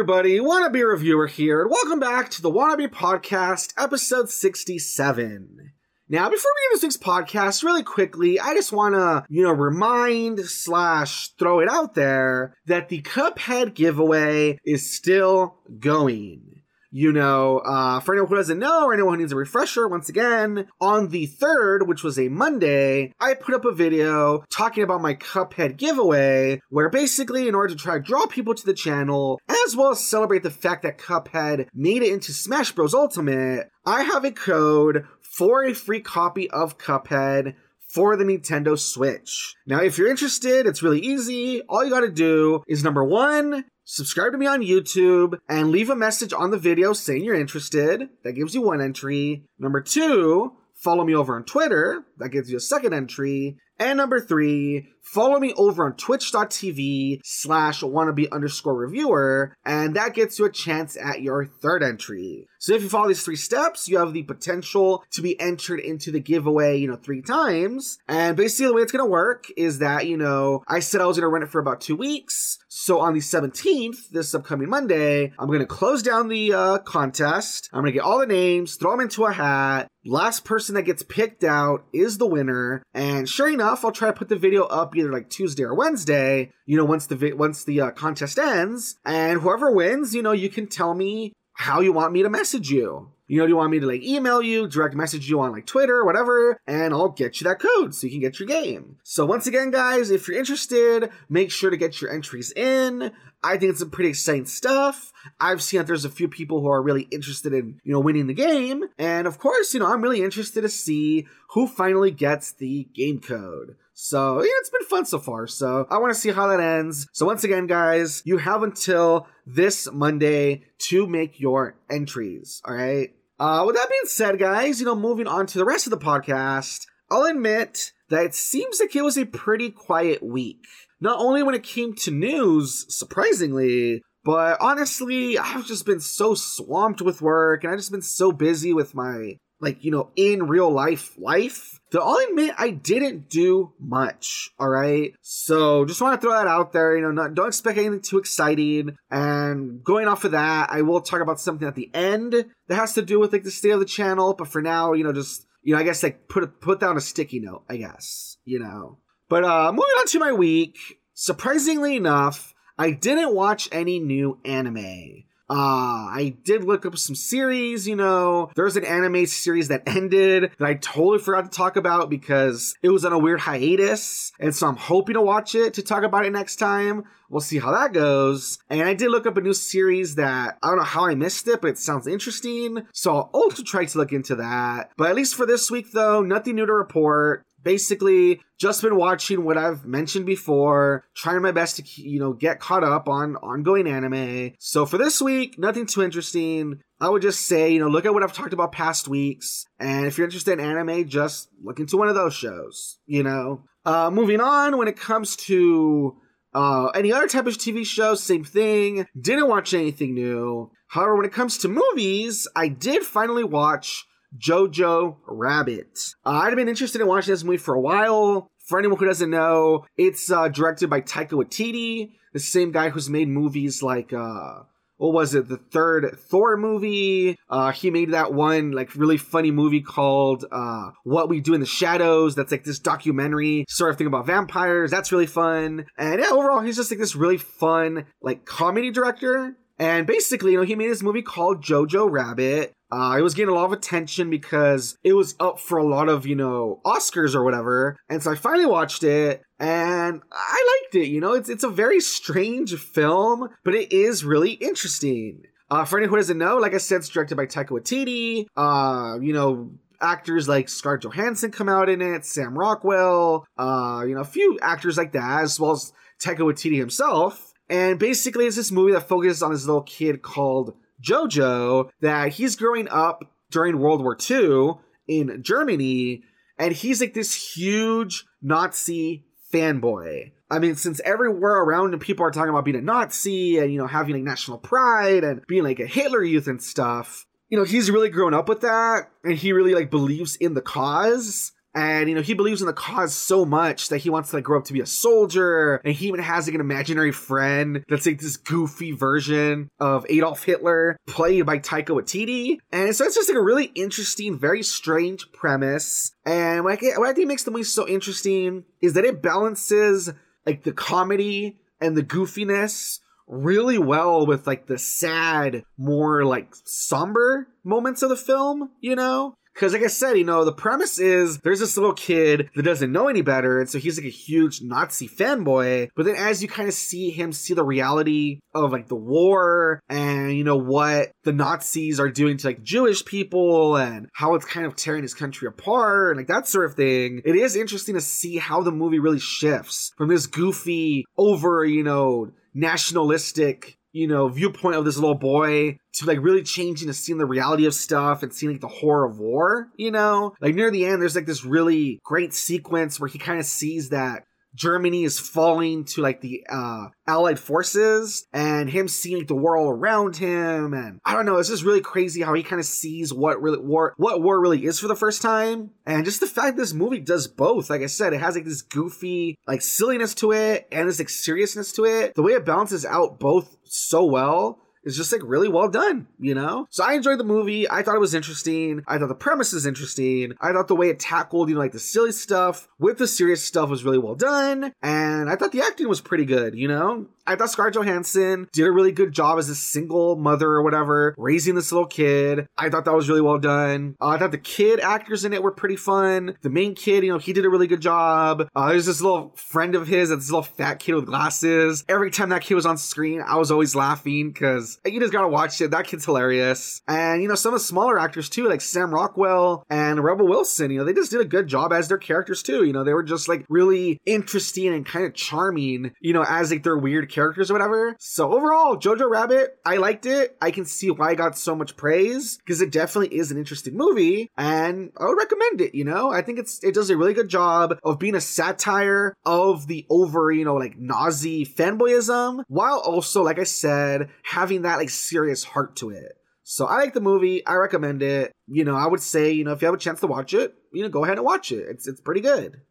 everybody, Wannabe Reviewer here, and welcome back to the Wannabe Podcast, episode 67. Now, before we get into this week's podcast, really quickly, I just want to, you know, remind slash throw it out there that the Cuphead giveaway is still going you know, uh, for anyone who doesn't know or anyone who needs a refresher, once again, on the 3rd, which was a Monday, I put up a video talking about my Cuphead giveaway, where basically, in order to try to draw people to the channel, as well as celebrate the fact that Cuphead made it into Smash Bros. Ultimate, I have a code for a free copy of Cuphead for the Nintendo Switch. Now, if you're interested, it's really easy. All you gotta do is number one, subscribe to me on YouTube and leave a message on the video saying you're interested. That gives you one entry. Number two, follow me over on Twitter. That gives you a second entry. And number three, follow me over on twitch.tv slash wannabe underscore reviewer, and that gets you a chance at your third entry. So if you follow these three steps, you have the potential to be entered into the giveaway, you know, three times. And basically the way it's gonna work is that, you know, I said I was gonna run it for about two weeks. So on the 17th, this upcoming Monday, I'm gonna close down the uh, contest. I'm gonna get all the names, throw them into a hat. Last person that gets picked out is the winner. And sure enough, I'll try to put the video up either like Tuesday or Wednesday. You know, once the vi- once the uh, contest ends, and whoever wins, you know, you can tell me how you want me to message you. You know, do you want me to like email you, direct message you on like Twitter, whatever, and I'll get you that code so you can get your game. So once again, guys, if you're interested, make sure to get your entries in. I think it's some pretty exciting stuff. I've seen that there's a few people who are really interested in, you know, winning the game. And of course, you know, I'm really interested to see who finally gets the game code. So, yeah, it's been fun so far. So, I want to see how that ends. So, once again, guys, you have until this Monday to make your entries. All right. Uh, with that being said, guys, you know, moving on to the rest of the podcast, I'll admit that it seems like it was a pretty quiet week. Not only when it came to news, surprisingly, but honestly, I've just been so swamped with work and I've just been so busy with my, like, you know, in real life life that I'll admit I didn't do much. All right. So just want to throw that out there. You know, not, don't expect anything too exciting. And going off of that, I will talk about something at the end that has to do with like the state of the channel. But for now, you know, just, you know, I guess like put, a, put down a sticky note, I guess, you know. But uh moving on to my week, surprisingly enough, I didn't watch any new anime. Uh, I did look up some series, you know. There's an anime series that ended that I totally forgot to talk about because it was on a weird hiatus. And so I'm hoping to watch it to talk about it next time. We'll see how that goes. And I did look up a new series that I don't know how I missed it, but it sounds interesting. So I'll also try to look into that. But at least for this week, though, nothing new to report basically just been watching what I've mentioned before, trying my best to you know get caught up on ongoing anime. So for this week, nothing too interesting. I would just say, you know, look at what I've talked about past weeks, and if you're interested in anime, just look into one of those shows. You know, uh, moving on when it comes to uh, any other type of TV shows, same thing. Didn't watch anything new. However, when it comes to movies, I did finally watch Jojo Rabbit. Uh, I'd been interested in watching this movie for a while. For anyone who doesn't know, it's uh, directed by Taika Waititi, the same guy who's made movies like uh, what was it? The third Thor movie. Uh, he made that one like really funny movie called uh, What We Do in the Shadows. That's like this documentary sort of thing about vampires. That's really fun. And yeah, overall, he's just like this really fun like comedy director. And basically, you know, he made this movie called Jojo Rabbit. Uh, it was getting a lot of attention because it was up for a lot of, you know, Oscars or whatever. And so I finally watched it and I liked it. You know, it's, it's a very strange film, but it is really interesting. Uh, for anyone who doesn't know, like I said, it's directed by Taika Waititi. Uh, you know, actors like Scarlett Johansson come out in it, Sam Rockwell, uh, you know, a few actors like that, as well as Taika Waititi himself. And basically, it's this movie that focuses on this little kid called Jojo that he's growing up during World War II in Germany, and he's like this huge Nazi fanboy. I mean, since everywhere around him, people are talking about being a Nazi and, you know, having like national pride and being like a Hitler youth and stuff, you know, he's really grown up with that and he really like believes in the cause. And you know he believes in the cause so much that he wants to like grow up to be a soldier. And he even has like an imaginary friend that's like this goofy version of adolf hitler played by taika waititi. And so it's just like a really interesting very strange premise. And what I, what I think makes the movie so interesting is that it balances like the comedy and the goofiness really well with like the sad, more like somber moments of the film, you know? Because, like I said, you know, the premise is there's this little kid that doesn't know any better, and so he's like a huge Nazi fanboy. But then, as you kind of see him see the reality of like the war and, you know, what the Nazis are doing to like Jewish people and how it's kind of tearing his country apart and like that sort of thing, it is interesting to see how the movie really shifts from this goofy, over, you know, nationalistic you know, viewpoint of this little boy to like really changing to seeing the reality of stuff and seeing like the horror of war, you know? Like near the end, there's like this really great sequence where he kind of sees that Germany is falling to like the uh allied forces and him seeing like the world around him and I don't know it's just really crazy how he kind of sees what really war what war really is for the first time. And just the fact this movie does both like I said it has like this goofy like silliness to it and this like seriousness to it. The way it balances out both so well is just like really well done, you know? So I enjoyed the movie. I thought it was interesting. I thought the premise is interesting. I thought the way it tackled, you know, like the silly stuff with the serious stuff was really well done. And I thought the acting was pretty good, you know? I thought Scarlett Johansson did a really good job as a single mother or whatever, raising this little kid. I thought that was really well done. Uh, I thought the kid actors in it were pretty fun. The main kid, you know, he did a really good job. Uh, there's this little friend of his, this little fat kid with glasses. Every time that kid was on screen, I was always laughing because you just gotta watch it. That kid's hilarious. And, you know, some of the smaller actors too, like Sam Rockwell and Rebel Wilson, you know, they just did a good job as their characters too. You know, they were just like really interesting and kind of charming, you know, as like their weird characters or whatever. So overall, Jojo Rabbit, I liked it. I can see why I got so much praise because it definitely is an interesting movie and I would recommend it, you know? I think it's it does a really good job of being a satire of the over, you know, like Nazi fanboyism while also like I said, having that like serious heart to it. So I like the movie. I recommend it. You know, I would say, you know, if you have a chance to watch it, you know, go ahead and watch it. It's it's pretty good.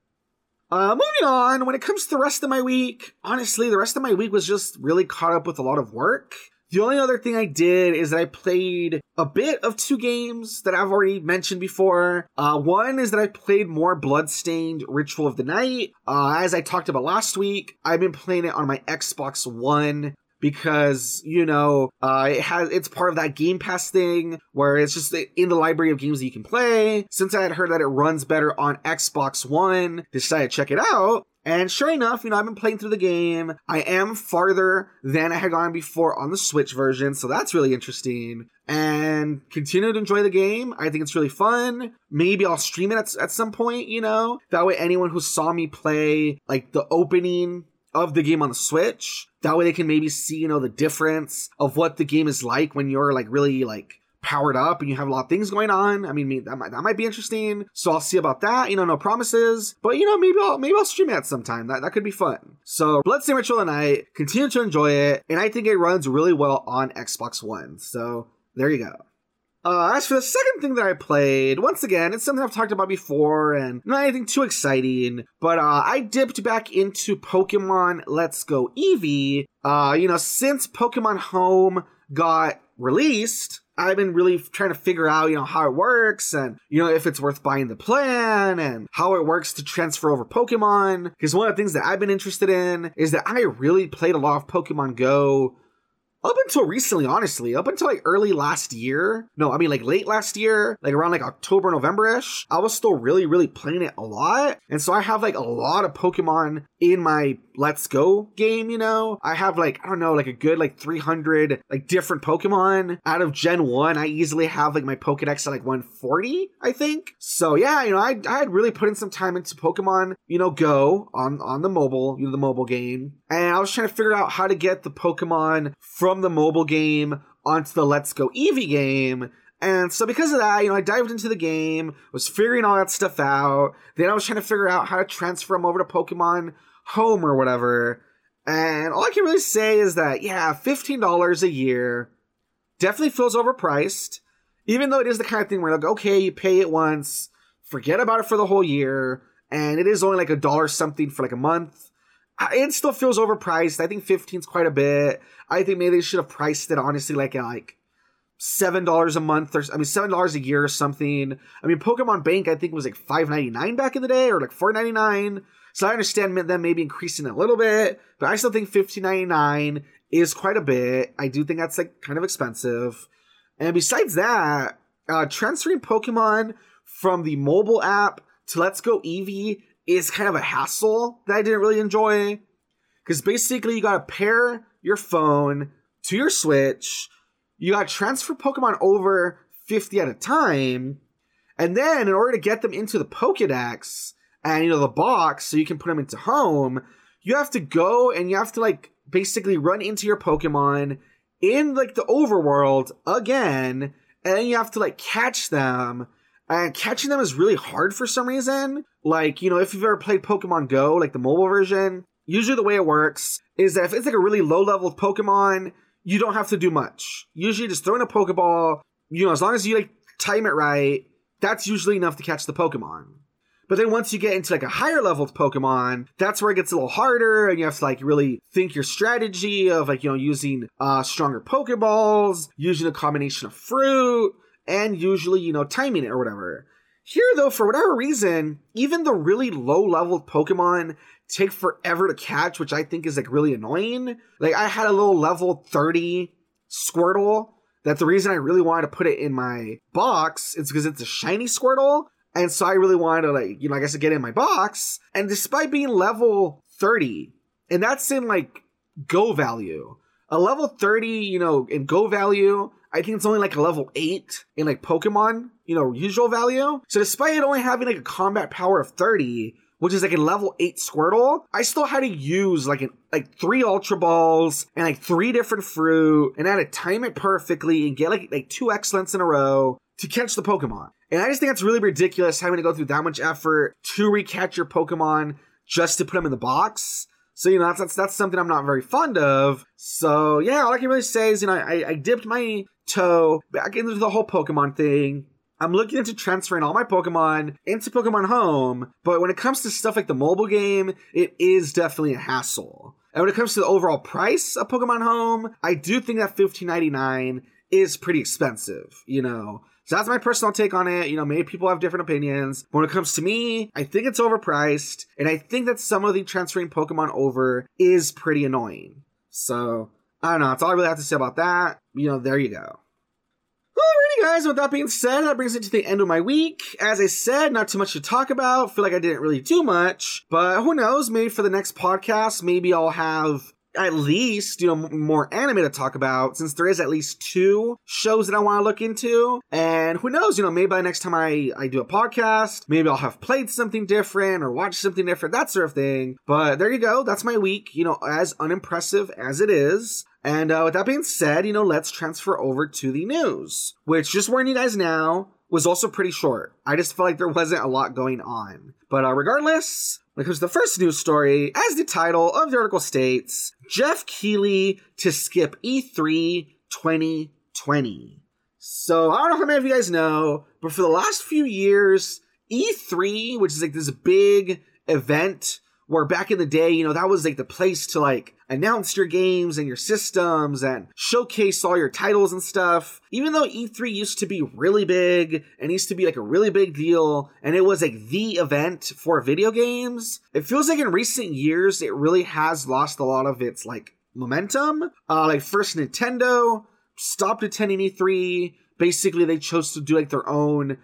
Uh, moving on, when it comes to the rest of my week, honestly, the rest of my week was just really caught up with a lot of work. The only other thing I did is that I played a bit of two games that I've already mentioned before. Uh, one is that I played more Bloodstained Ritual of the Night. Uh, as I talked about last week, I've been playing it on my Xbox One because you know uh, it has it's part of that Game Pass thing where it's just in the library of games that you can play. Since I had heard that it runs better on Xbox One, decided to check it out. And sure enough, you know, I've been playing through the game. I am farther than I had gone before on the Switch version, so that's really interesting. And continue to enjoy the game. I think it's really fun. Maybe I'll stream it at, at some point, you know? That way, anyone who saw me play, like, the opening of the game on the Switch. That way they can maybe see, you know, the difference of what the game is like when you're like really like powered up and you have a lot of things going on. I mean, that might that might be interesting. So I'll see about that. You know, no promises, but you know, maybe I'll maybe I'll stream it sometime. That that could be fun. So Bloodstained Ritual and I continue to enjoy it, and I think it runs really well on Xbox One. So there you go. Uh, as for the second thing that I played, once again, it's something I've talked about before and not anything too exciting, but uh, I dipped back into Pokemon Let's Go Eevee. Uh, you know, since Pokemon Home got released, I've been really trying to figure out, you know, how it works and, you know, if it's worth buying the plan and how it works to transfer over Pokemon. Because one of the things that I've been interested in is that I really played a lot of Pokemon Go up until recently, honestly, up until like early last year, no, I mean like late last year, like around like October, November ish, I was still really, really playing it a lot. And so I have like a lot of Pokemon in my Let's Go game, you know? I have like, I don't know, like a good like 300 like different Pokemon. Out of Gen 1, I easily have like my Pokedex at like 140, I think. So yeah, you know, I, I had really put in some time into Pokemon, you know, Go on, on the mobile, you know, the mobile game. And I was trying to figure out how to get the Pokemon from the mobile game onto the Let's Go Eevee game. And so because of that, you know, I dived into the game, was figuring all that stuff out. Then I was trying to figure out how to transfer them over to Pokemon Home or whatever. And all I can really say is that, yeah, $15 a year definitely feels overpriced. Even though it is the kind of thing where like, okay, you pay it once, forget about it for the whole year, and it is only like a dollar something for like a month. Uh, it still feels overpriced. I think 15 is quite a bit. I think maybe they should have priced it honestly like like seven dollars a month or I mean seven dollars a year or something. I mean Pokemon Bank I think was like five ninety nine back in the day or like four ninety nine. So I understand them maybe increasing a little bit, but I still think fifteen ninety nine is quite a bit. I do think that's like kind of expensive. And besides that, uh, transferring Pokemon from the mobile app to Let's Go Eevee is kind of a hassle that I didn't really enjoy. Because basically, you gotta pair your phone to your Switch, you gotta transfer Pokemon over 50 at a time, and then in order to get them into the Pokedex and you know the box so you can put them into home, you have to go and you have to like basically run into your Pokemon in like the overworld again, and then you have to like catch them. And catching them is really hard for some reason. Like, you know, if you've ever played Pokemon Go, like the mobile version, usually the way it works is that if it's like a really low level Pokemon, you don't have to do much. Usually just throw in a Pokeball, you know, as long as you like time it right, that's usually enough to catch the Pokemon. But then once you get into like a higher leveled Pokemon, that's where it gets a little harder and you have to like really think your strategy of like, you know, using uh stronger Pokeballs, using a combination of fruit, and usually, you know, timing it or whatever. Here though, for whatever reason, even the really low level Pokemon take forever to catch, which I think is like really annoying. Like I had a little level 30 Squirtle that the reason I really wanted to put it in my box is because it's a shiny Squirtle and so I really wanted to like, you know, I guess to get in my box. And despite being level 30, and that's in like go value, a level 30, you know, in go value, I think it's only like a level 8 in like Pokemon, you know, usual value. So despite it only having like a combat power of 30, which is like a level 8 Squirtle, I still had to use like an like three Ultra Balls and like three different fruit and I had to time it perfectly and get like like two excellence in a row to catch the Pokemon. And I just think that's really ridiculous having to go through that much effort to recatch your Pokemon just to put them in the box. So, you know, that's, that's, that's something I'm not very fond of. So, yeah, all I can really say is, you know, I, I dipped my toe back into the whole Pokemon thing. I'm looking into transferring all my Pokemon into Pokemon Home, but when it comes to stuff like the mobile game, it is definitely a hassle. And when it comes to the overall price of Pokemon Home, I do think that $15.99 is pretty expensive, you know. So that's my personal take on it. You know, maybe people have different opinions. But when it comes to me, I think it's overpriced. And I think that some of the transferring Pokemon over is pretty annoying. So, I don't know. That's all I really have to say about that. You know, there you go. Alrighty, guys, with that being said, that brings it to the end of my week. As I said, not too much to talk about. Feel like I didn't really do much, but who knows? Maybe for the next podcast, maybe I'll have at least, you know, more anime to talk about since there is at least two shows that I want to look into. And who knows, you know, maybe by next time I, I do a podcast, maybe I'll have played something different or watched something different, that sort of thing. But there you go. That's my week, you know, as unimpressive as it is. And uh, with that being said, you know, let's transfer over to the news, which just warning you guys now was also pretty short. I just felt like there wasn't a lot going on. But uh, regardless, comes the first news story, as the title of the article states, Geoff Keighley to skip E3 2020. So I don't know how many of you guys know, but for the last few years, E3, which is like this big event where back in the day, you know, that was like the place to like announce your games and your systems and showcase all your titles and stuff. Even though E3 used to be really big and used to be like a really big deal and it was like the event for video games, it feels like in recent years it really has lost a lot of its like momentum. Uh, like first Nintendo stopped attending E3. Basically, they chose to do like their own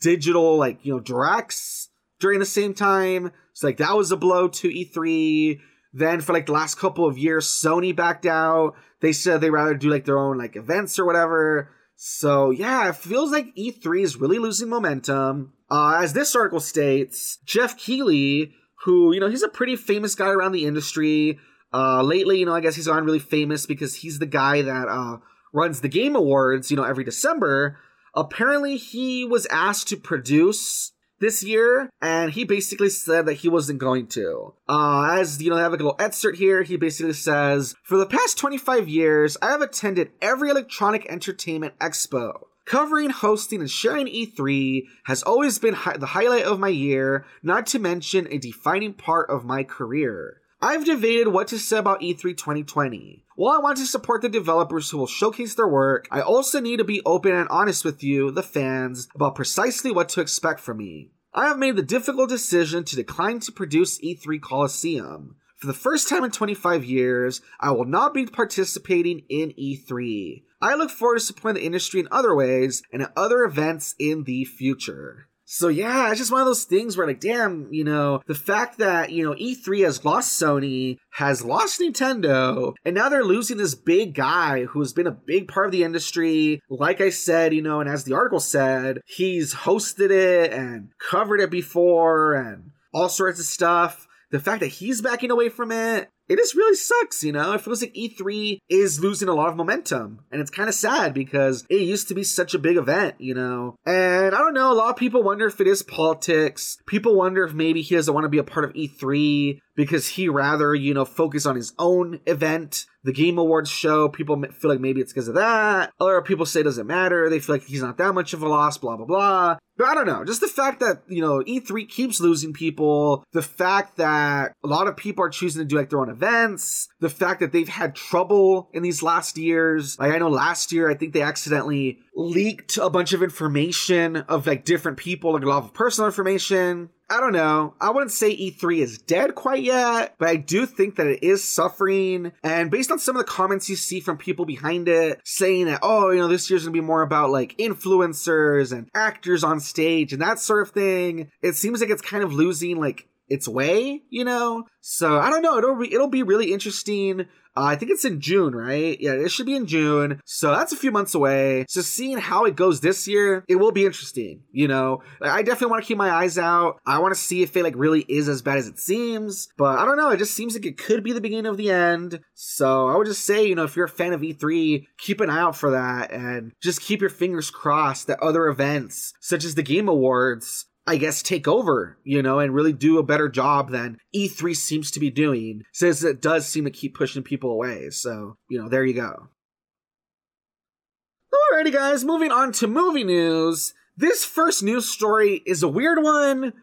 digital like you know directs during the same time. So like that was a blow to E3. Then for like the last couple of years, Sony backed out. They said they rather do like their own like events or whatever. So yeah, it feels like E3 is really losing momentum. Uh, as this article states, Geoff Keighley, who you know he's a pretty famous guy around the industry. Uh, lately, you know, I guess he's really famous because he's the guy that uh, runs the Game Awards. You know, every December. Apparently, he was asked to produce this year, and he basically said that he wasn't going to. Uh, as you know, I have a little excerpt here. He basically says, "For the past 25 years, I have attended every electronic entertainment expo." Covering, hosting, and sharing E3 has always been hi- the highlight of my year, not to mention a defining part of my career. I've debated what to say about E3 2020. While I want to support the developers who will showcase their work, I also need to be open and honest with you, the fans, about precisely what to expect from me. I have made the difficult decision to decline to produce E3 Coliseum. For the first time in 25 years, I will not be participating in E3. I look forward to supporting the industry in other ways and at other events in the future. So yeah, it's just one of those things where like, damn, you know, the fact that, you know, E3 has lost Sony, has lost Nintendo, and now they're losing this big guy who's been a big part of the industry. Like I said, you know, and as the article said, he's hosted it and covered it before and all sorts of stuff the fact that he's backing away from it, it just really sucks, you know? It feels like E3 is losing a lot of momentum. And it's kind of sad because it used to be such a big event, you know? And I don't know, a lot of people wonder if it is politics. People wonder if maybe he doesn't want to be a part of E3 because he rather, you know, focus on his own event, the Game Awards show. People feel like maybe it's because of that. Other people say it doesn't matter. They feel like he's not that much of a loss, blah, blah, blah. But I don't know. Just the fact that, you know, E3 keeps losing people, the fact that a lot of people are choosing to do like their own events, the fact that they've had trouble in these last years. Like I know last year, I think they accidentally leaked a bunch of information of like different people, like a lot of personal information. I don't know. I wouldn't say E3 is dead quite yet, but I do think that it is suffering. And based on some of the comments you see from people behind it saying that, oh, you know, this year's gonna be more about like influencers and actors on stage and that sort of thing, it seems like it's kind of losing like its way, you know? So I don't know. It'll be, it'll be really interesting. Uh, I think it's in June, right? Yeah, it should be in June. So that's a few months away. So seeing how it goes this year, it will be interesting. You know, I definitely want to keep my eyes out. I want to see if it like really is as bad as it seems. But I don't know. It just seems like it could be the beginning of the end. So I would just say, you know, if you're a fan of E3, keep an eye out for that and just keep your fingers crossed that other events, such as the Game Awards, I guess, take over, you know, and really do a better job than E3 seems to be doing, since it does seem to keep pushing people away. So, you know, there you go. Alrighty, guys, moving on to movie news. This first news story is a weird one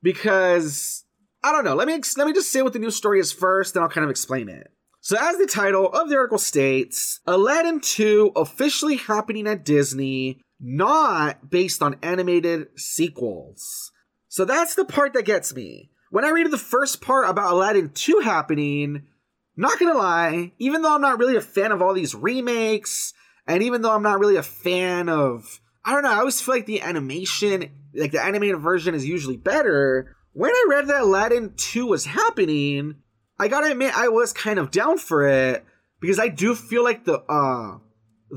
because I don't know. Let me let me just say what the news story is first, then I'll kind of explain it. So, as the title of the article states, Aladdin 2 officially happening at Disney not based on animated sequels. So that's the part that gets me. When I read the first part about Aladdin 2 happening, not gonna lie, even though I'm not really a fan of all these remakes, and even though I'm not really a fan of, I don't know, I always feel like the animation, like the animated version is usually better. When I read that Aladdin 2 was happening, I gotta admit I was kind of down for it because I do feel like the uh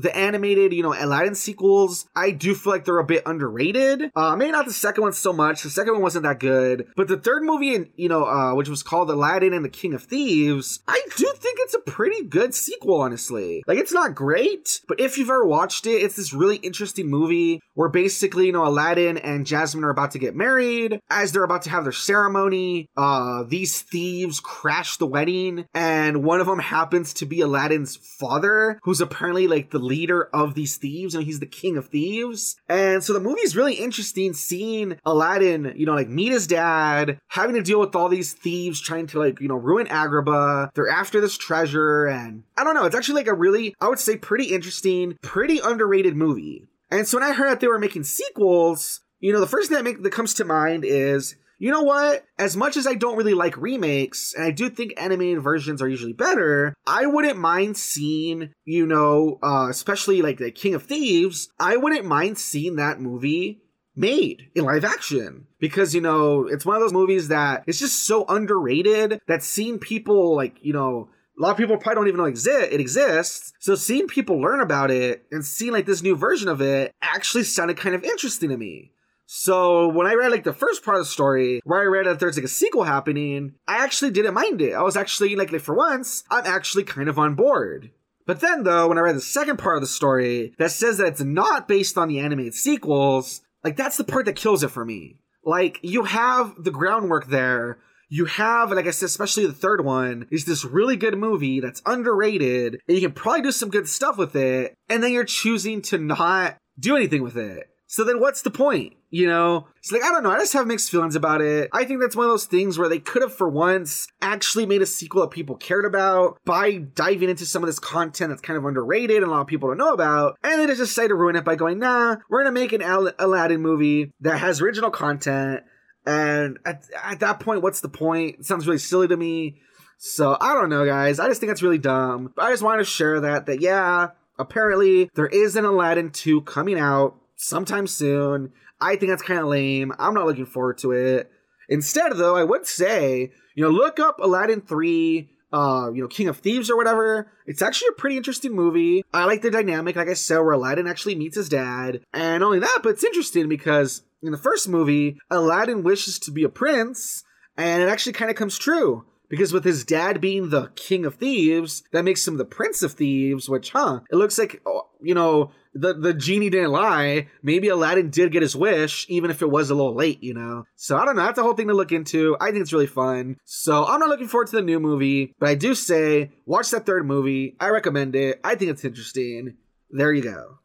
the animated, you know, Aladdin sequels, I do feel like they're a bit underrated. Uh, maybe not the second one so much. The second one wasn't that good, but the third movie, in, you know, uh, which was called Aladdin and the King of Thieves, I do think it's a pretty good sequel, honestly. Like, it's not great, but if you've ever watched it, it's this really interesting movie where basically, you know, Aladdin and Jasmine are about to get married. As they're about to have their ceremony, uh, these thieves crash the wedding, and one of them happens to be Aladdin's father, who's apparently like the leader of these thieves. and he's the king of thieves. And so the movie is really interesting seeing Aladdin, you know, like meet his dad, having to deal with all these thieves trying to like, you know, ruin Agrabah. They're after this treasure. And I don't know, it's actually like a really, I would say, pretty interesting, pretty underrated movie. And so when I heard that they were making sequels, you know, the first thing that, make, that comes to mind is you know what? As much as I don't really like remakes, and I do think animated versions are usually better, I wouldn't mind seeing, you know, uh, especially like the King of Thieves, I wouldn't mind seeing that movie made in live action. Because you know it's one of those movies that it's just so underrated that seeing people like you know a lot of people probably don't even know exist it exists. So seeing people learn about it and seeing like this new version of it actually sounded kind of interesting to me so when I read like the first part of the story, where I read that there's like a sequel happening, I actually didn't mind it. I was actually like, like for once, I'm actually kind of on board. But then though, when I read the second part of the story that says that it's not based on the animated sequels, like that's the part that kills it for me. Like you have the groundwork there. You have, like I said, especially the third one, is this really good movie that's underrated, and you can probably do some good stuff with it, and then you're choosing to not do anything with it. So then what's the point? You know? It's like, I don't know. I just have mixed feelings about it. I think that's one of those things where they could have, for once, actually made a sequel that people cared about by diving into some of this content that's kind of underrated and a lot of people don't know about. And they just decided to ruin it by going, nah, we're going to make an Al- Aladdin movie that has original content. And at, at that point, what's the point? It sounds really silly to me. So I don't know, guys. I just think that's really dumb. But I just wanted to share that, that yeah, apparently there is an Aladdin 2 coming out sometime soon. I think that's kind of lame. I'm not looking forward to it. Instead, though, I would say, you know, look up Aladdin 3, uh, you know, King of Thieves or whatever. It's actually a pretty interesting movie. I like the dynamic, like I said, where Aladdin actually meets his dad. And only that, but it's interesting because in the first movie, Aladdin wishes to be a prince, and it actually kind of comes true. Because with his dad being the king of thieves, that makes him the prince of thieves, which, huh, it looks like, oh, you know, the, the genie didn't lie. Maybe Aladdin did get his wish, even if it was a little late, you know? So I don't know. That's a whole thing to look into. I think it's really fun. So I'm not looking forward to the new movie, but I do say watch that third movie. I recommend it. I think it's interesting. There you go.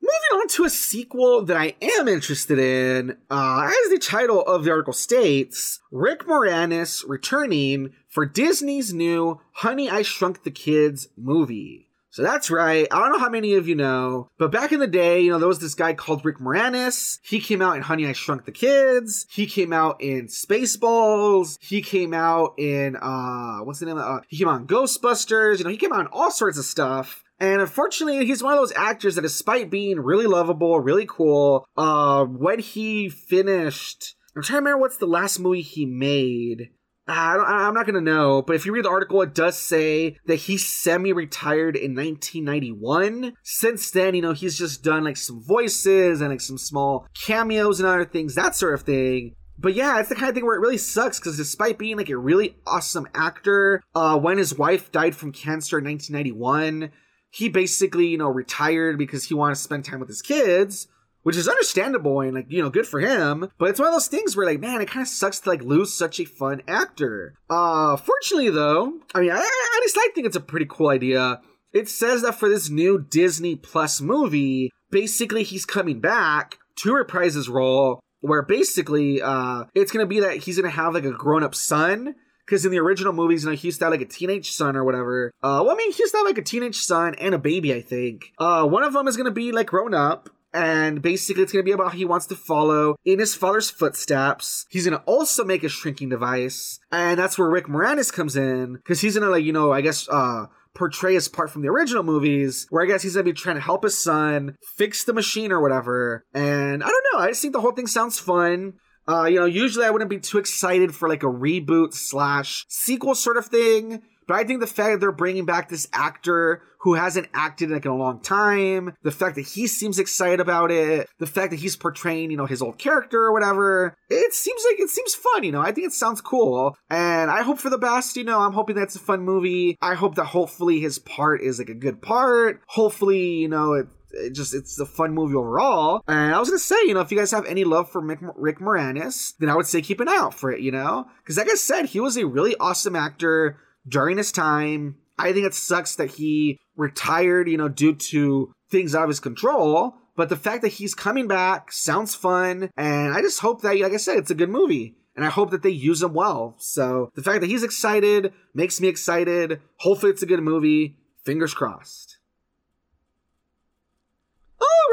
Moving on to a sequel that I am interested in, uh, as the title of the article states, Rick Moranis returning for Disney's new Honey I Shrunk the Kids movie. So that's right. I don't know how many of you know, but back in the day, you know, there was this guy called Rick Moranis. He came out in Honey, I Shrunk the Kids. He came out in Spaceballs. He came out in, uh, what's the name of uh, He came out in Ghostbusters. You know, he came out in all sorts of stuff. And unfortunately, he's one of those actors that despite being really lovable, really cool, uh, when he finished, I'm trying to remember what's the last movie he made. I am not going to know, but if you read the article, it does say that he semi retired in 1991. Since then, you know, he's just done like some voices and like some small cameos and other things, that sort of thing. But yeah, it's the kind of thing where it really sucks because despite being like a really awesome actor, uh, when his wife died from cancer in 1991, he basically, you know, retired because he wanted to spend time with his kids which is understandable and like you know good for him but it's one of those things where like man it kind of sucks to like lose such a fun actor uh fortunately though i mean I, I just i think it's a pretty cool idea it says that for this new disney plus movie basically he's coming back to reprise his role where basically uh it's gonna be that he's gonna have like a grown-up son because in the original movies, you know, he used to have like a teenage son or whatever. Uh, well, I mean, he used to have like a teenage son and a baby, I think. Uh, one of them is gonna be like grown up, and basically it's going to be about he wants to follow in his father's footsteps. He's going to also make a shrinking device, and that's where Rick Moranis comes in because he's going to like you know I guess uh portray his part from the original movies, where I guess he's gonna be trying to help his son fix the machine or whatever. And I don't know, I just think the whole thing sounds fun. Uh, you know, usually I wouldn't be too excited for like a reboot slash sequel sort of thing. But I think the fact that they're bringing back this actor who hasn't acted in like in a long time, the fact that he seems excited about it, the fact that he's portraying, you know, his old character or whatever, it seems like it seems fun, you know. I think it sounds cool. And I hope for the best, you know, I'm hoping that's a fun movie. I hope that hopefully his part is like a good part. Hopefully, you know, it it just it's a fun movie overall. And I was gonna say, you know, if you guys have any love for Mick, Rick Moranis, then I would say keep an eye out for it. You know, because like I said, he was a really awesome actor during his time. I think it sucks that he retired, you know, due to things out of his control. But the fact that he's coming back sounds fun. And I just hope that, like I said, it's a good movie. And I hope that they use him well. So the fact that he's excited makes me excited. Hopefully it's a good movie. Fingers crossed.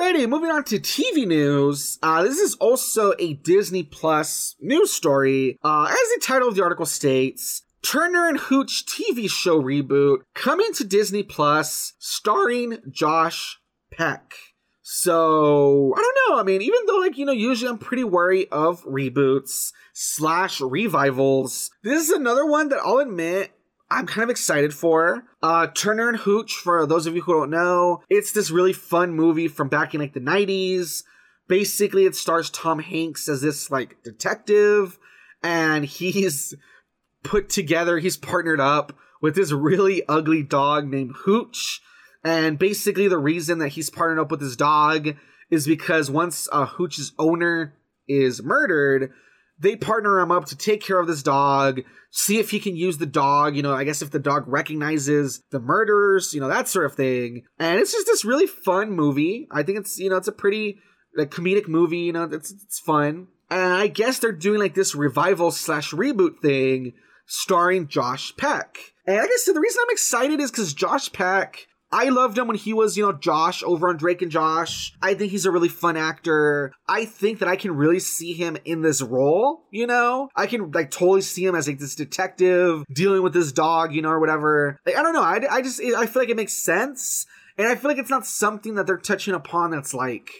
Alrighty, moving on to TV news. Uh, this is also a Disney Plus news story. Uh, as the title of the article states, Turner and Hooch TV show reboot coming to Disney Plus, starring Josh Peck. So I don't know. I mean, even though like you know, usually I'm pretty wary of reboots slash revivals. This is another one that I'll admit I'm kind of excited for. Uh, Turner and Hooch, for those of you who don't know, it's this really fun movie from back in like the 90s. Basically, it stars Tom Hanks as this like detective, and he's put together, he's partnered up with this really ugly dog named Hooch. And basically, the reason that he's partnered up with his dog is because once uh, Hooch's owner is murdered, they partner him up to take care of this dog, see if he can use the dog, you know, I guess if the dog recognizes the murderers, you know, that sort of thing. And it's just this really fun movie. I think it's, you know, it's a pretty like comedic movie, you know, it's it's fun. And I guess they're doing like this revival slash reboot thing starring Josh Peck. And like I said, the reason I'm excited is because Josh Peck I loved him when he was, you know, Josh over on Drake and Josh. I think he's a really fun actor. I think that I can really see him in this role, you know? I can, like, totally see him as, like, this detective dealing with this dog, you know, or whatever. Like, I don't know. I, I just, I feel like it makes sense. And I feel like it's not something that they're touching upon that's like,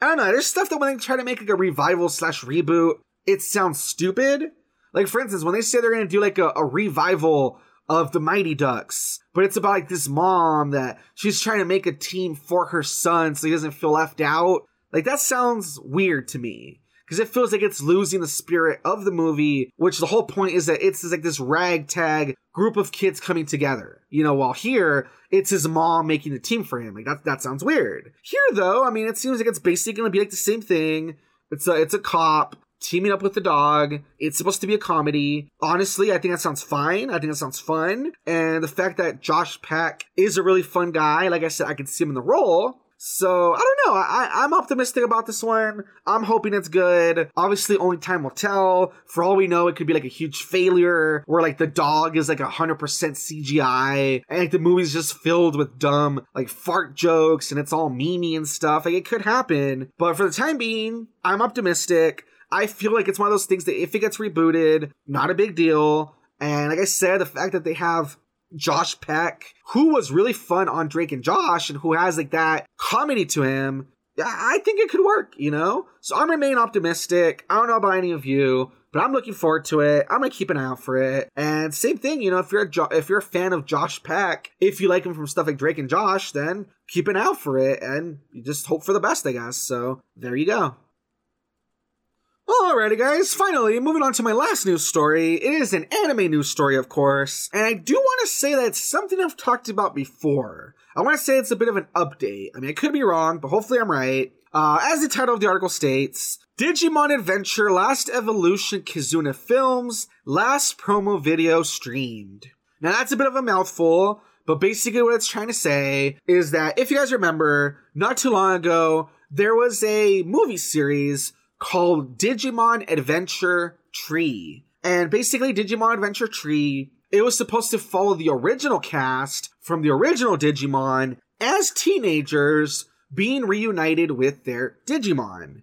I don't know. There's stuff that when they try to make, like, a revival slash reboot, it sounds stupid. Like, for instance, when they say they're going to do, like, a, a revival of the Mighty Ducks. But it's about like this mom that she's trying to make a team for her son so he doesn't feel left out. Like that sounds weird to me. Because it feels like it's losing the spirit of the movie, which the whole point is that it's like this ragtag group of kids coming together. You know, while here, it's his mom making the team for him. Like that that sounds weird. Here though, I mean it seems like it's basically gonna be like the same thing. It's a it's a cop teaming up with the dog. It's supposed to be a comedy. Honestly, I think that sounds fine. I think that sounds fun. And the fact that Josh Peck is a really fun guy, like I said, I could see him in the role. So I don't know. I, I'm optimistic about this one. I'm hoping it's good. Obviously, only time will tell. For all we know, it could be like a huge failure where like the dog is like hundred percent CGI and like the movie's just filled with dumb like fart jokes and it's all memey and stuff. Like it could happen. But for the time being, I'm optimistic. I feel like it's one of those things that if it gets rebooted, not a big deal. And like I said, the fact that they have Josh Peck, who was really fun on Drake and Josh, and who has like that comedy to him, I think it could work, you know? So I'm remain optimistic. I don't know about any of you, but I'm looking forward to it. I'm gonna keep an eye out for it. And same thing, you know, if you're a jo- if you're a fan of Josh Peck, if you like him from stuff like Drake and Josh, then keep an eye out for it, and you just hope for the best, I guess. So there you go. Alrighty, guys, finally, moving on to my last news story. It is an anime news story, of course, and I do want to say that it's something I've talked about before. I want to say it's a bit of an update. I mean, I could be wrong, but hopefully I'm right. Uh, as the title of the article states, Digimon Adventure Last Evolution Kizuna Films Last Promo Video Streamed. Now, that's a bit of a mouthful, but basically what it's trying to say is that if you guys remember, not too long ago, there was a movie series called Digimon Adventure Tri. And basically, Digimon Adventure Tri, it was supposed to follow the original cast from the original Digimon as teenagers being reunited with their Digimon.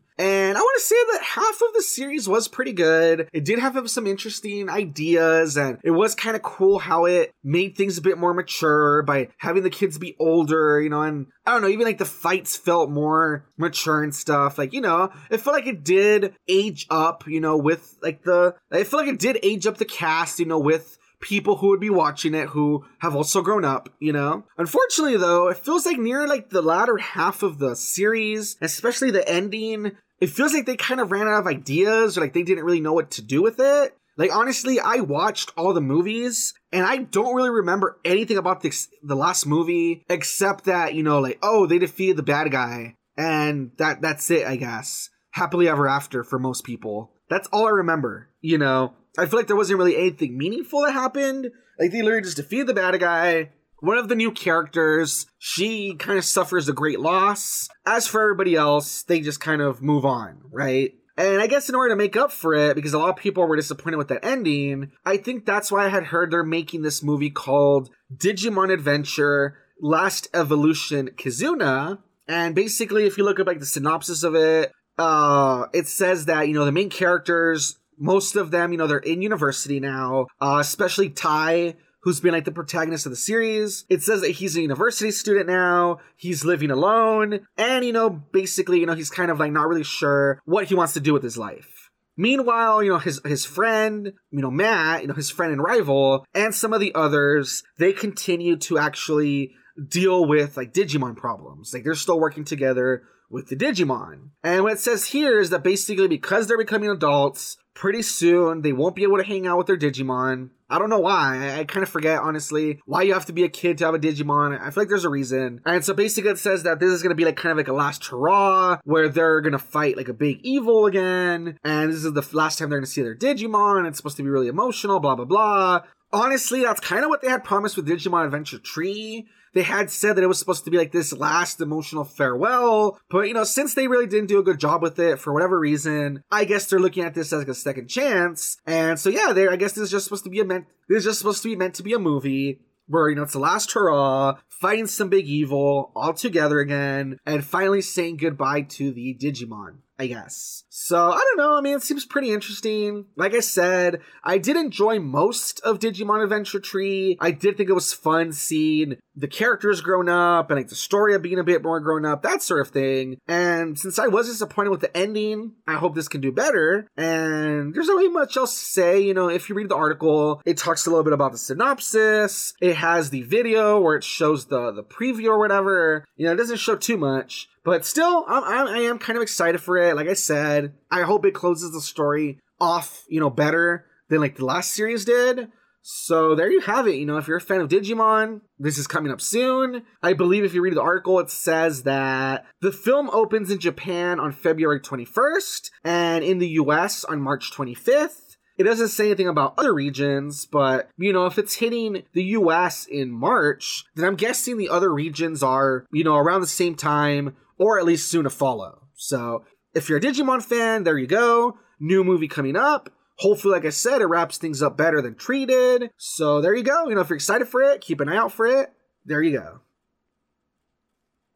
And I want to say that half of the series was pretty good. It did have some interesting ideas, and it was kind of cool how it made things a bit more mature by having the kids be older, you know, and I don't know, even like the fights felt more mature and stuff. Like, you know, it felt like it did age up, you know, with like the, I feel like it did age up the cast, you know, with people who would be watching it who have also grown up, you know? Unfortunately though, it feels like near like the latter half of the series, especially the ending, it feels like they kind of ran out of ideas or like they didn't really know what to do with it. Like honestly, I watched all the movies and I don't really remember anything about this the last movie except that, you know, like oh, they defeated the bad guy and that that's it, I guess. Happily ever after for most people. That's all I remember, you know. I feel like there wasn't really anything meaningful that happened. Like they literally just defeated the bad guy, one of the new characters, she kind of suffers a great loss. As for everybody else, they just kind of move on, right? And I guess in order to make up for it, because a lot of people were disappointed with that ending, I think that's why I had heard they're making this movie called Digimon Adventure Last Evolution Kizuna. And basically, if you look at like the synopsis of it, uh, it says that, you know, the main characters, most of them, you know, they're in university now, uh, especially Tai, who's been like the protagonist of the series. It says that he's a university student now, he's living alone, and you know, basically, you know, he's kind of like not really sure what he wants to do with his life. Meanwhile, you know, his his friend, you know, Matt, you know, his friend and rival, and some of the others, they continue to actually deal with like Digimon problems. Like they're still working together with the Digimon. And what it says here is that basically because they're becoming adults, pretty soon they won't be able to hang out with their Digimon. I don't know why. I, I kind of forget, honestly, why you have to be a kid to have a Digimon. I feel like there's a reason. And so basically it says that this is going to be like kind of like a last hurrah where they're going to fight like a big evil again. And this is the last time they're going to see their Digimon. It's supposed to be really emotional, blah, blah, blah. Honestly, that's kind of what they had promised with Digimon Adventure Tri they had said that it was supposed to be like this last emotional farewell, but you know, since they really didn't do a good job with it for whatever reason, I guess they're looking at this as like a second chance. And so yeah, they I guess this is just supposed to be a meant this is just supposed to be meant to be a movie where you know it's the last hurrah, fighting some big evil all together again, and finally saying goodbye to the Digimon. I guess. So I don't know. I mean, it seems pretty interesting. Like I said, I did enjoy most of Digimon Adventure Tri. I did think it was fun seeing the characters grown up and like the story of being a bit more grown up, that sort of thing. And since I was disappointed with the ending, I hope this can do better. And there's not really much else to say. You know, if you read the article, it talks a little bit about the synopsis. It has the video where it shows the the preview or whatever. You know, it doesn't show too much. But still, I'm, I'm, I am kind of excited for it. Like I said, I hope it closes the story off, you know, better than like the last series did. So there you have it. You know, if you're a fan of Digimon, this is coming up soon. I believe if you read the article, it says that the film opens in Japan on February 21st and in the US on March 25th. It doesn't say anything about other regions, but you know, if it's hitting the US in March, then I'm guessing the other regions are, you know, around the same time or at least soon to follow. So if you're a Digimon fan, there you go. New movie coming up. Hopefully, like I said, it wraps things up better than Tri did. So there you go. You know, if you're excited for it, keep an eye out for it. There you go.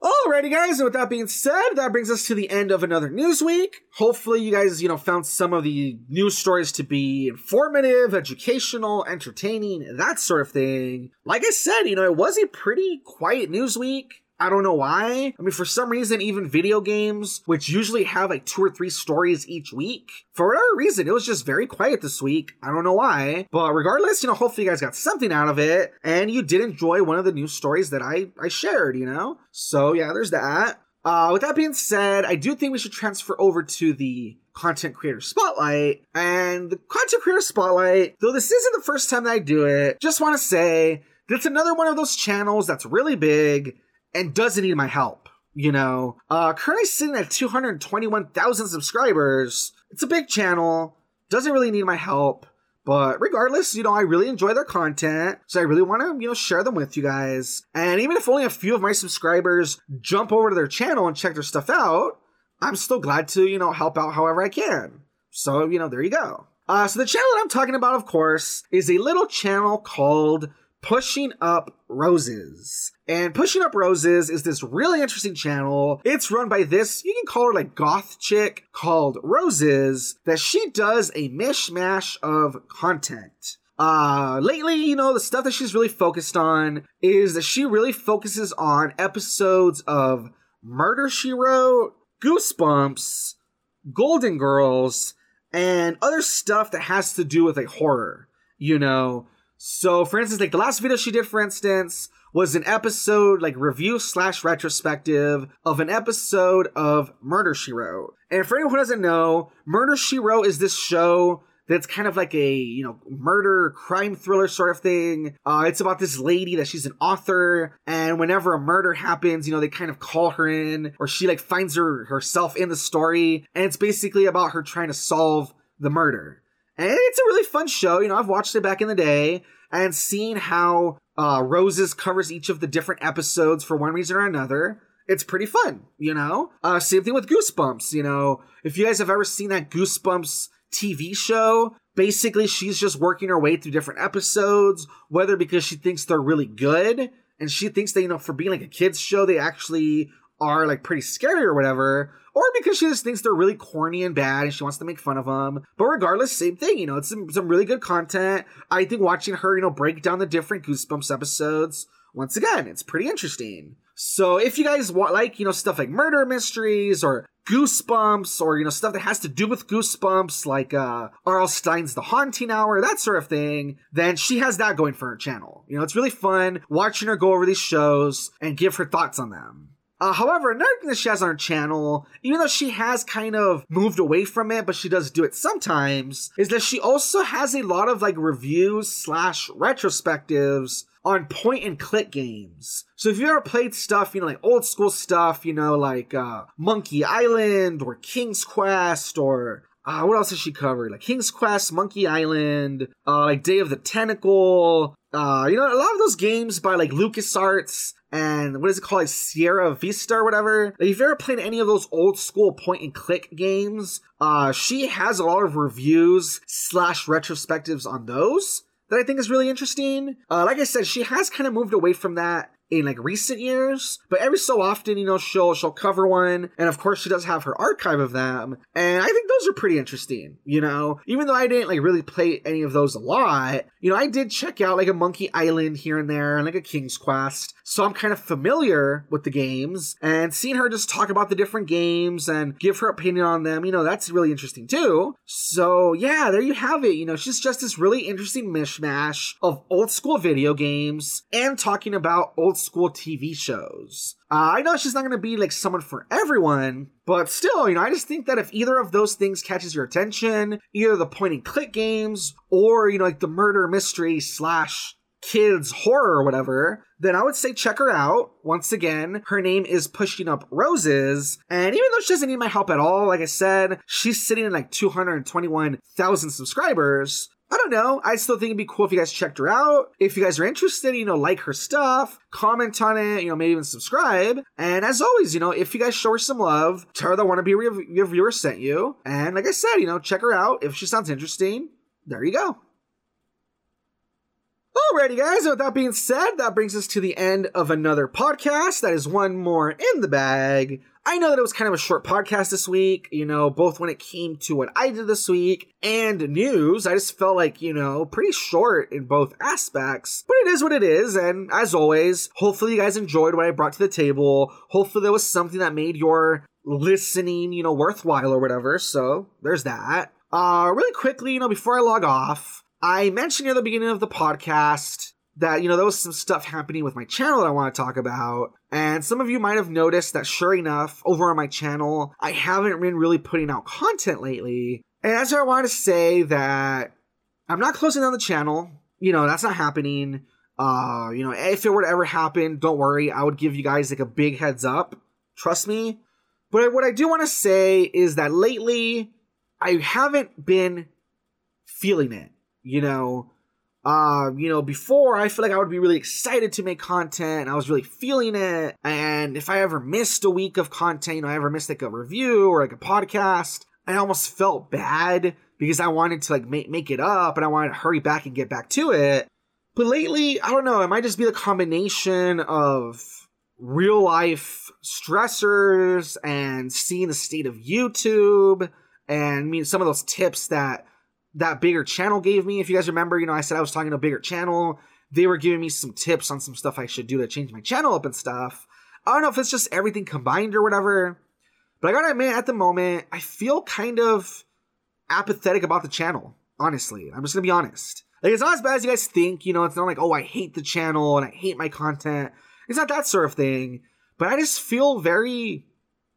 Alrighty, guys, and with that being said, that brings us to the end of another news week. Hopefully, you guys, you know, found some of the news stories to be informative, educational, entertaining, that sort of thing. Like I said, you know, it was a pretty quiet news week. I don't know why. I mean, for some reason, even video games, which usually have like two or three stories each week, for whatever reason, it was just very quiet this week. I don't know why. But regardless, you know, hopefully you guys got something out of it and you did enjoy one of the news stories that I, I shared, you know? So yeah, there's that. Uh, with that being said, I do think we should transfer over to the content creator spotlight. And the content creator spotlight, though this isn't the first time that I do it, just want to say that it's another one of those channels that's really big and doesn't need my help. You know, uh, currently sitting at 221,000 subscribers. It's a big channel, doesn't really need my help. But regardless, you know, I really enjoy their content, so I really want to, you know, share them with you guys. And even if only a few of my subscribers jump over to their channel and check their stuff out, I'm still glad to, you know, help out however I can. So, you know, there you go. Uh, so the channel that I'm talking about, of course, is a little channel called Pushing Up Roses. And Pushing Up Roses is this really interesting channel. It's run by this, you can call her like goth chick called Roses, that she does a mishmash of content. Uh, lately, you know, the stuff that she's really focused on is that she really focuses on episodes of Murder She Wrote, Goosebumps, Golden Girls, and other stuff that has to do with a horror. You know, so, for instance, like the last video she did, for instance, was an episode like review slash retrospective of an episode of Murder She Wrote. And for anyone who doesn't know, Murder She Wrote is this show that's kind of like a you know murder crime thriller sort of thing uh, it's about this lady that she's an author and whenever a murder happens you know they kind of call her in or she like finds her herself in the story and it's basically about her trying to solve the murder and it's a really fun show. You know, I've watched it back in the day and seen how uh, Roses covers each of the different episodes for one reason or another. It's pretty fun, you know? Uh, same thing with Goosebumps, you know? If you guys have ever seen that Goosebumps TV show, basically she's just working her way through different episodes, whether because she thinks they're really good and she thinks that, you know, for being like a kid's show, they actually are like pretty scary or whatever, or because she just thinks they're really corny and bad and she wants to make fun of them. But regardless, same thing, you know, it's some, some really good content. I think watching her, you know, break down the different Goosebumps episodes, once again, it's pretty interesting. So if you guys want, like, you know, stuff like murder mysteries or Goosebumps or, you know, stuff that has to do with Goosebumps, like uh, R.L. Stine's The Haunting Hour, that sort of thing, then she has that going for her channel. You know, it's really fun watching her go over these shows and give her thoughts on them. Uh, however, another thing that she has on her channel, even though she has kind of moved away from it, but she does do it sometimes, is that she also has a lot of like reviews slash retrospectives on point and click games. So if you ever played stuff, you know, like old school stuff, you know, like uh, Monkey Island or King's Quest or uh, what else has she covered? Like King's Quest, Monkey Island, uh, like Day of the Tentacle. Uh, you know, a lot of those games by like LucasArts and what is it called, like Sierra Vista or whatever. Like, if you ever played any of those old school point and click games, uh, she has a lot of reviews slash retrospectives on those that I think is really interesting. Uh, like I said, she has kind of moved away from that in like recent years, but every so often, you know, she'll she'll cover one, and of course she does have her archive of them, and I think those are pretty interesting. You know, even though I didn't like really play any of those a lot, you know, I did check out like a Monkey Island here and there, and like a King's Quest, so I'm kind of familiar with the games, and seeing her just talk about the different games and give her opinion on them, you know, that's really interesting too. So yeah, there you have it. You know, she's just this really interesting mishmash of old school video games and talking about old school TV shows. Uh, I know she's not going to be like someone for everyone, but still, you know, I just think that if either of those things catches your attention, either the point and click games or, you know, like the murder mystery slash kids horror or whatever, then I would say check her out. Once again, her name is Pushing Up Roses. And even though she doesn't need my help at all, like I said, she's sitting at like 221,000 subscribers. I don't know. I still think it'd be cool if you guys checked her out. If you guys are interested, you know, like her stuff, comment on it, you know, maybe even subscribe. And as always, you know, if you guys show her some love, tell her the wannabe rev- reviewer sent you. And like I said, you know, check her out. If she sounds interesting, there you go. Alrighty, guys, with that being said, that brings us to the end of another podcast. That is one more in the bag. I know that it was kind of a short podcast this week, you know, both when it came to what I did this week and news. I just felt like, you know, pretty short in both aspects, but it is what it is. And as always, hopefully you guys enjoyed what I brought to the table. Hopefully there was something that made your listening, you know, worthwhile or whatever. So there's that. Uh, really quickly, you know, before I log off, I mentioned near the beginning of the podcast that, you know, there was some stuff happening with my channel that I want to talk about. And some of you might have noticed that, sure enough, over on my channel, I haven't been really putting out content lately. And that's why I want to say that I'm not closing down the channel. You know, that's not happening. Uh, you know, if it were to ever happen, don't worry. I would give you guys like a big heads up. Trust me. But what I do want to say is that lately, I haven't been feeling it. You know, uh, you know, before I feel like I would be really excited to make content. I was really feeling it. And if I ever missed a week of content, you know, I ever missed like a review or like a podcast, I almost felt bad because I wanted to like make, make it up and I wanted to hurry back and get back to it. But lately, I don't know, it might just be the combination of real life stressors and seeing the state of YouTube and I mean some of those tips that that bigger channel gave me. If you guys remember, you know, I said I was talking to a bigger channel. They were giving me some tips on some stuff I should do to change my channel up and stuff. I don't know if it's just everything combined or whatever. But I gotta admit, at the moment, I feel kind of apathetic about the channel. Honestly, I'm just gonna be honest. Like, it's not as bad as you guys think. You know, it's not like, oh, I hate the channel and I hate my content. It's not that sort of thing. But I just feel very,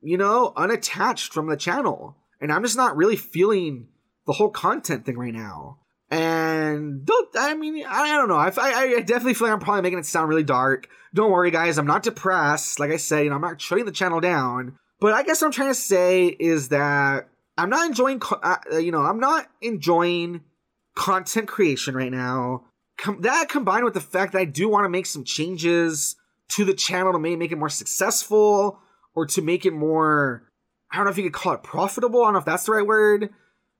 you know, unattached from the channel. And I'm just not really feeling the whole content thing right now. And don't, I mean, I, I don't know. I, I, definitely feel like I'm probably making it sound really dark. Don't worry, guys. I'm not depressed. Like I said, you know, I'm not shutting the channel down. But I guess what I'm trying to say is that I'm not enjoying, uh, you know, I'm not enjoying content creation right now. Com- that combined with the fact that I do want to make some changes to the channel to maybe make it more successful or to make it more, I don't know if you could call it profitable. I don't know if that's the right word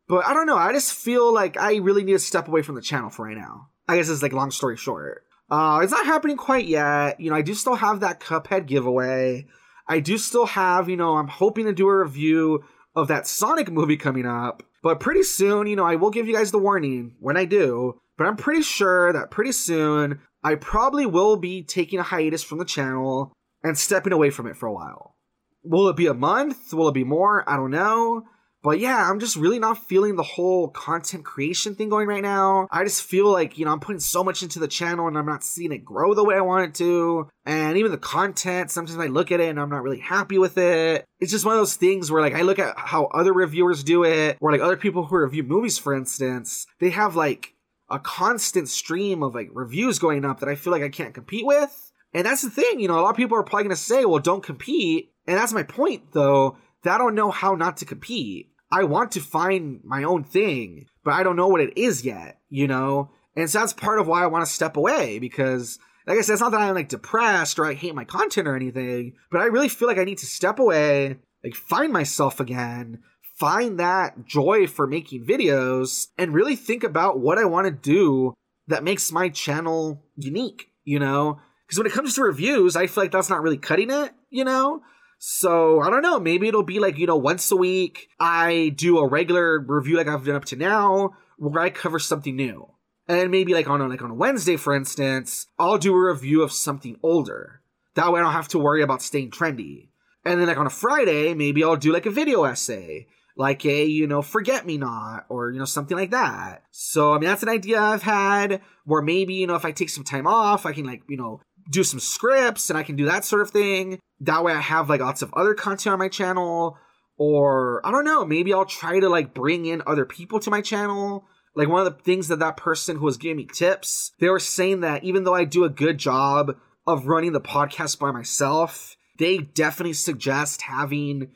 but I don't know. I just feel like I really need to step away from the channel for right now. I guess it's like long story short. Uh, it's not happening quite yet. You know, I do still have that Cuphead giveaway. I do still have, you know, I'm hoping to do a review of that Sonic movie coming up. But pretty soon, you know, I will give you guys the warning when I do. But I'm pretty sure that pretty soon, I probably will be taking a hiatus from the channel and stepping away from it for a while. Will it be a month? Will it be more? I don't know. But yeah, I'm just really not feeling the whole content creation thing going right now. I just feel like, you know, I'm putting so much into the channel and I'm not seeing it grow the way I want it to. And even the content, sometimes I look at it and I'm not really happy with it. It's just one of those things where like I look at how other reviewers do it, or like other people who review movies, for instance, they have like a constant stream of like reviews going up that I feel like I can't compete with. And that's the thing, you know, a lot of people are probably going to say, well, don't compete. And that's my point, though, that I don't know how not to compete. I want to find my own thing, but I don't know what it is yet, you know? And so that's part of why I want to step away because, like I said, it's not that I'm like depressed or I hate my content or anything, but I really feel like I need to step away, like find myself again, find that joy for making videos, and really think about what I want to do that makes my channel unique, you know? Because when it comes to reviews, I feel like that's not really cutting it, you know? So I don't know. Maybe it'll be like, you know, once a week, I do a regular review like I've done up to now, where I cover something new. And maybe like on a, like on a Wednesday, for instance, I'll do a review of something older. That way I don't have to worry about staying trendy. And then like on a Friday, maybe I'll do like a video essay. Like a, you know, forget me not, or, you know, something like that. So, I mean, that's an idea I've had where maybe, you know, if I take some time off, I can, like, you know, do some scripts and I can do that sort of thing. That way I have like lots of other content on my channel. Or I don't know, maybe I'll try to like bring in other people to my channel. Like one of the things that that person who was giving me tips, they were saying that even though I do a good job of running the podcast by myself, they definitely suggest having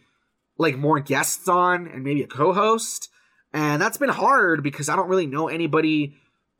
like more guests on and maybe a co-host. And that's been hard because I don't really know anybody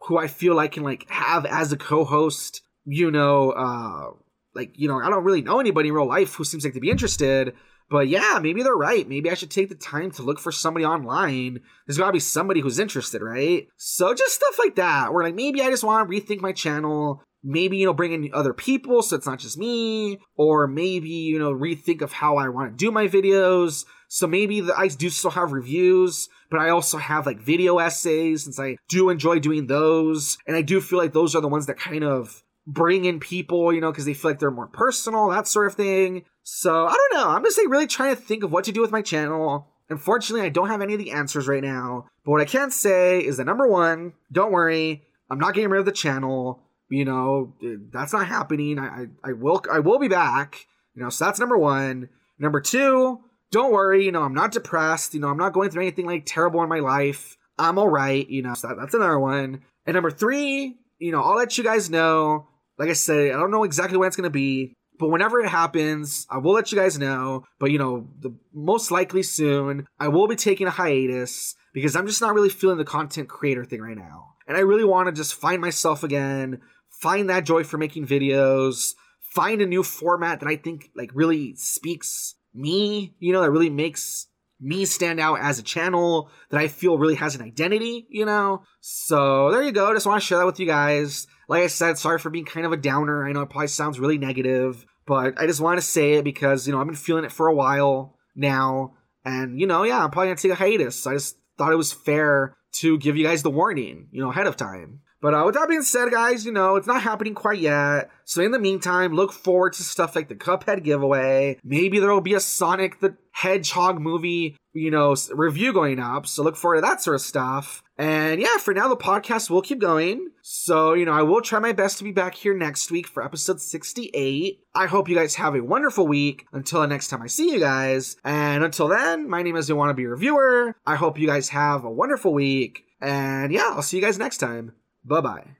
who I feel I can like have as a co-host you know, uh, like, you know, I don't really know anybody in real life who seems like to be interested. But yeah, maybe they're right. Maybe I should take the time to look for somebody online. There's gotta be somebody who's interested, right? So just stuff like that. Where like maybe I just want to rethink my channel. Maybe, you know, bring in other people so it's not just me. Or maybe, you know, rethink of how I want to do my videos. So maybe the, I do still have reviews, but I also have like video essays since I do enjoy doing those. And I do feel like those are the ones that kind of bring in people, you know, because they feel like they're more personal, that sort of thing. So I don't know. I'm just like really trying to think of what to do with my channel. Unfortunately, I don't have any of the answers right now. But what I can say is that number one, don't worry, I'm not getting rid of the channel. You know, that's not happening. I, I, I will I will be back. You know, so that's number one. Number two, don't worry. You know, I'm not depressed. You know, I'm not going through anything like terrible in my life. I'm all right. You know, so that, that's another one. And number three, you know, I'll let you guys know like I said, I don't know exactly when it's going to be, but whenever it happens, I will let you guys know. But you know, the most likely soon, I will be taking a hiatus because I'm just not really feeling the content creator thing right now. And I really want to just find myself again, find that joy for making videos, find a new format that I think like really speaks me, you know, that really makes me stand out as a channel that I feel really has an identity, you know? So there you go. Just want to share that with you guys. Like I said, sorry for being kind of a downer. I know it probably sounds really negative, but I just want to say it because, you know, I've been feeling it for a while now. And, you know, yeah, I'm probably going to take a hiatus. I just thought it was fair to give you guys the warning, you know, ahead of time. But uh, with that being said, guys, you know, it's not happening quite yet. So in the meantime, look forward to stuff like the Cuphead giveaway. Maybe there will be a Sonic the Hedgehog movie, you know, review going up. So look forward to that sort of stuff. And yeah, for now, the podcast will keep going. So, you know, I will try my best to be back here next week for episode 68. I hope you guys have a wonderful week until the next time I see you guys. And until then, my name is You Wanna Be Reviewer. I hope you guys have a wonderful week. And yeah, I'll see you guys next time. Bye bye.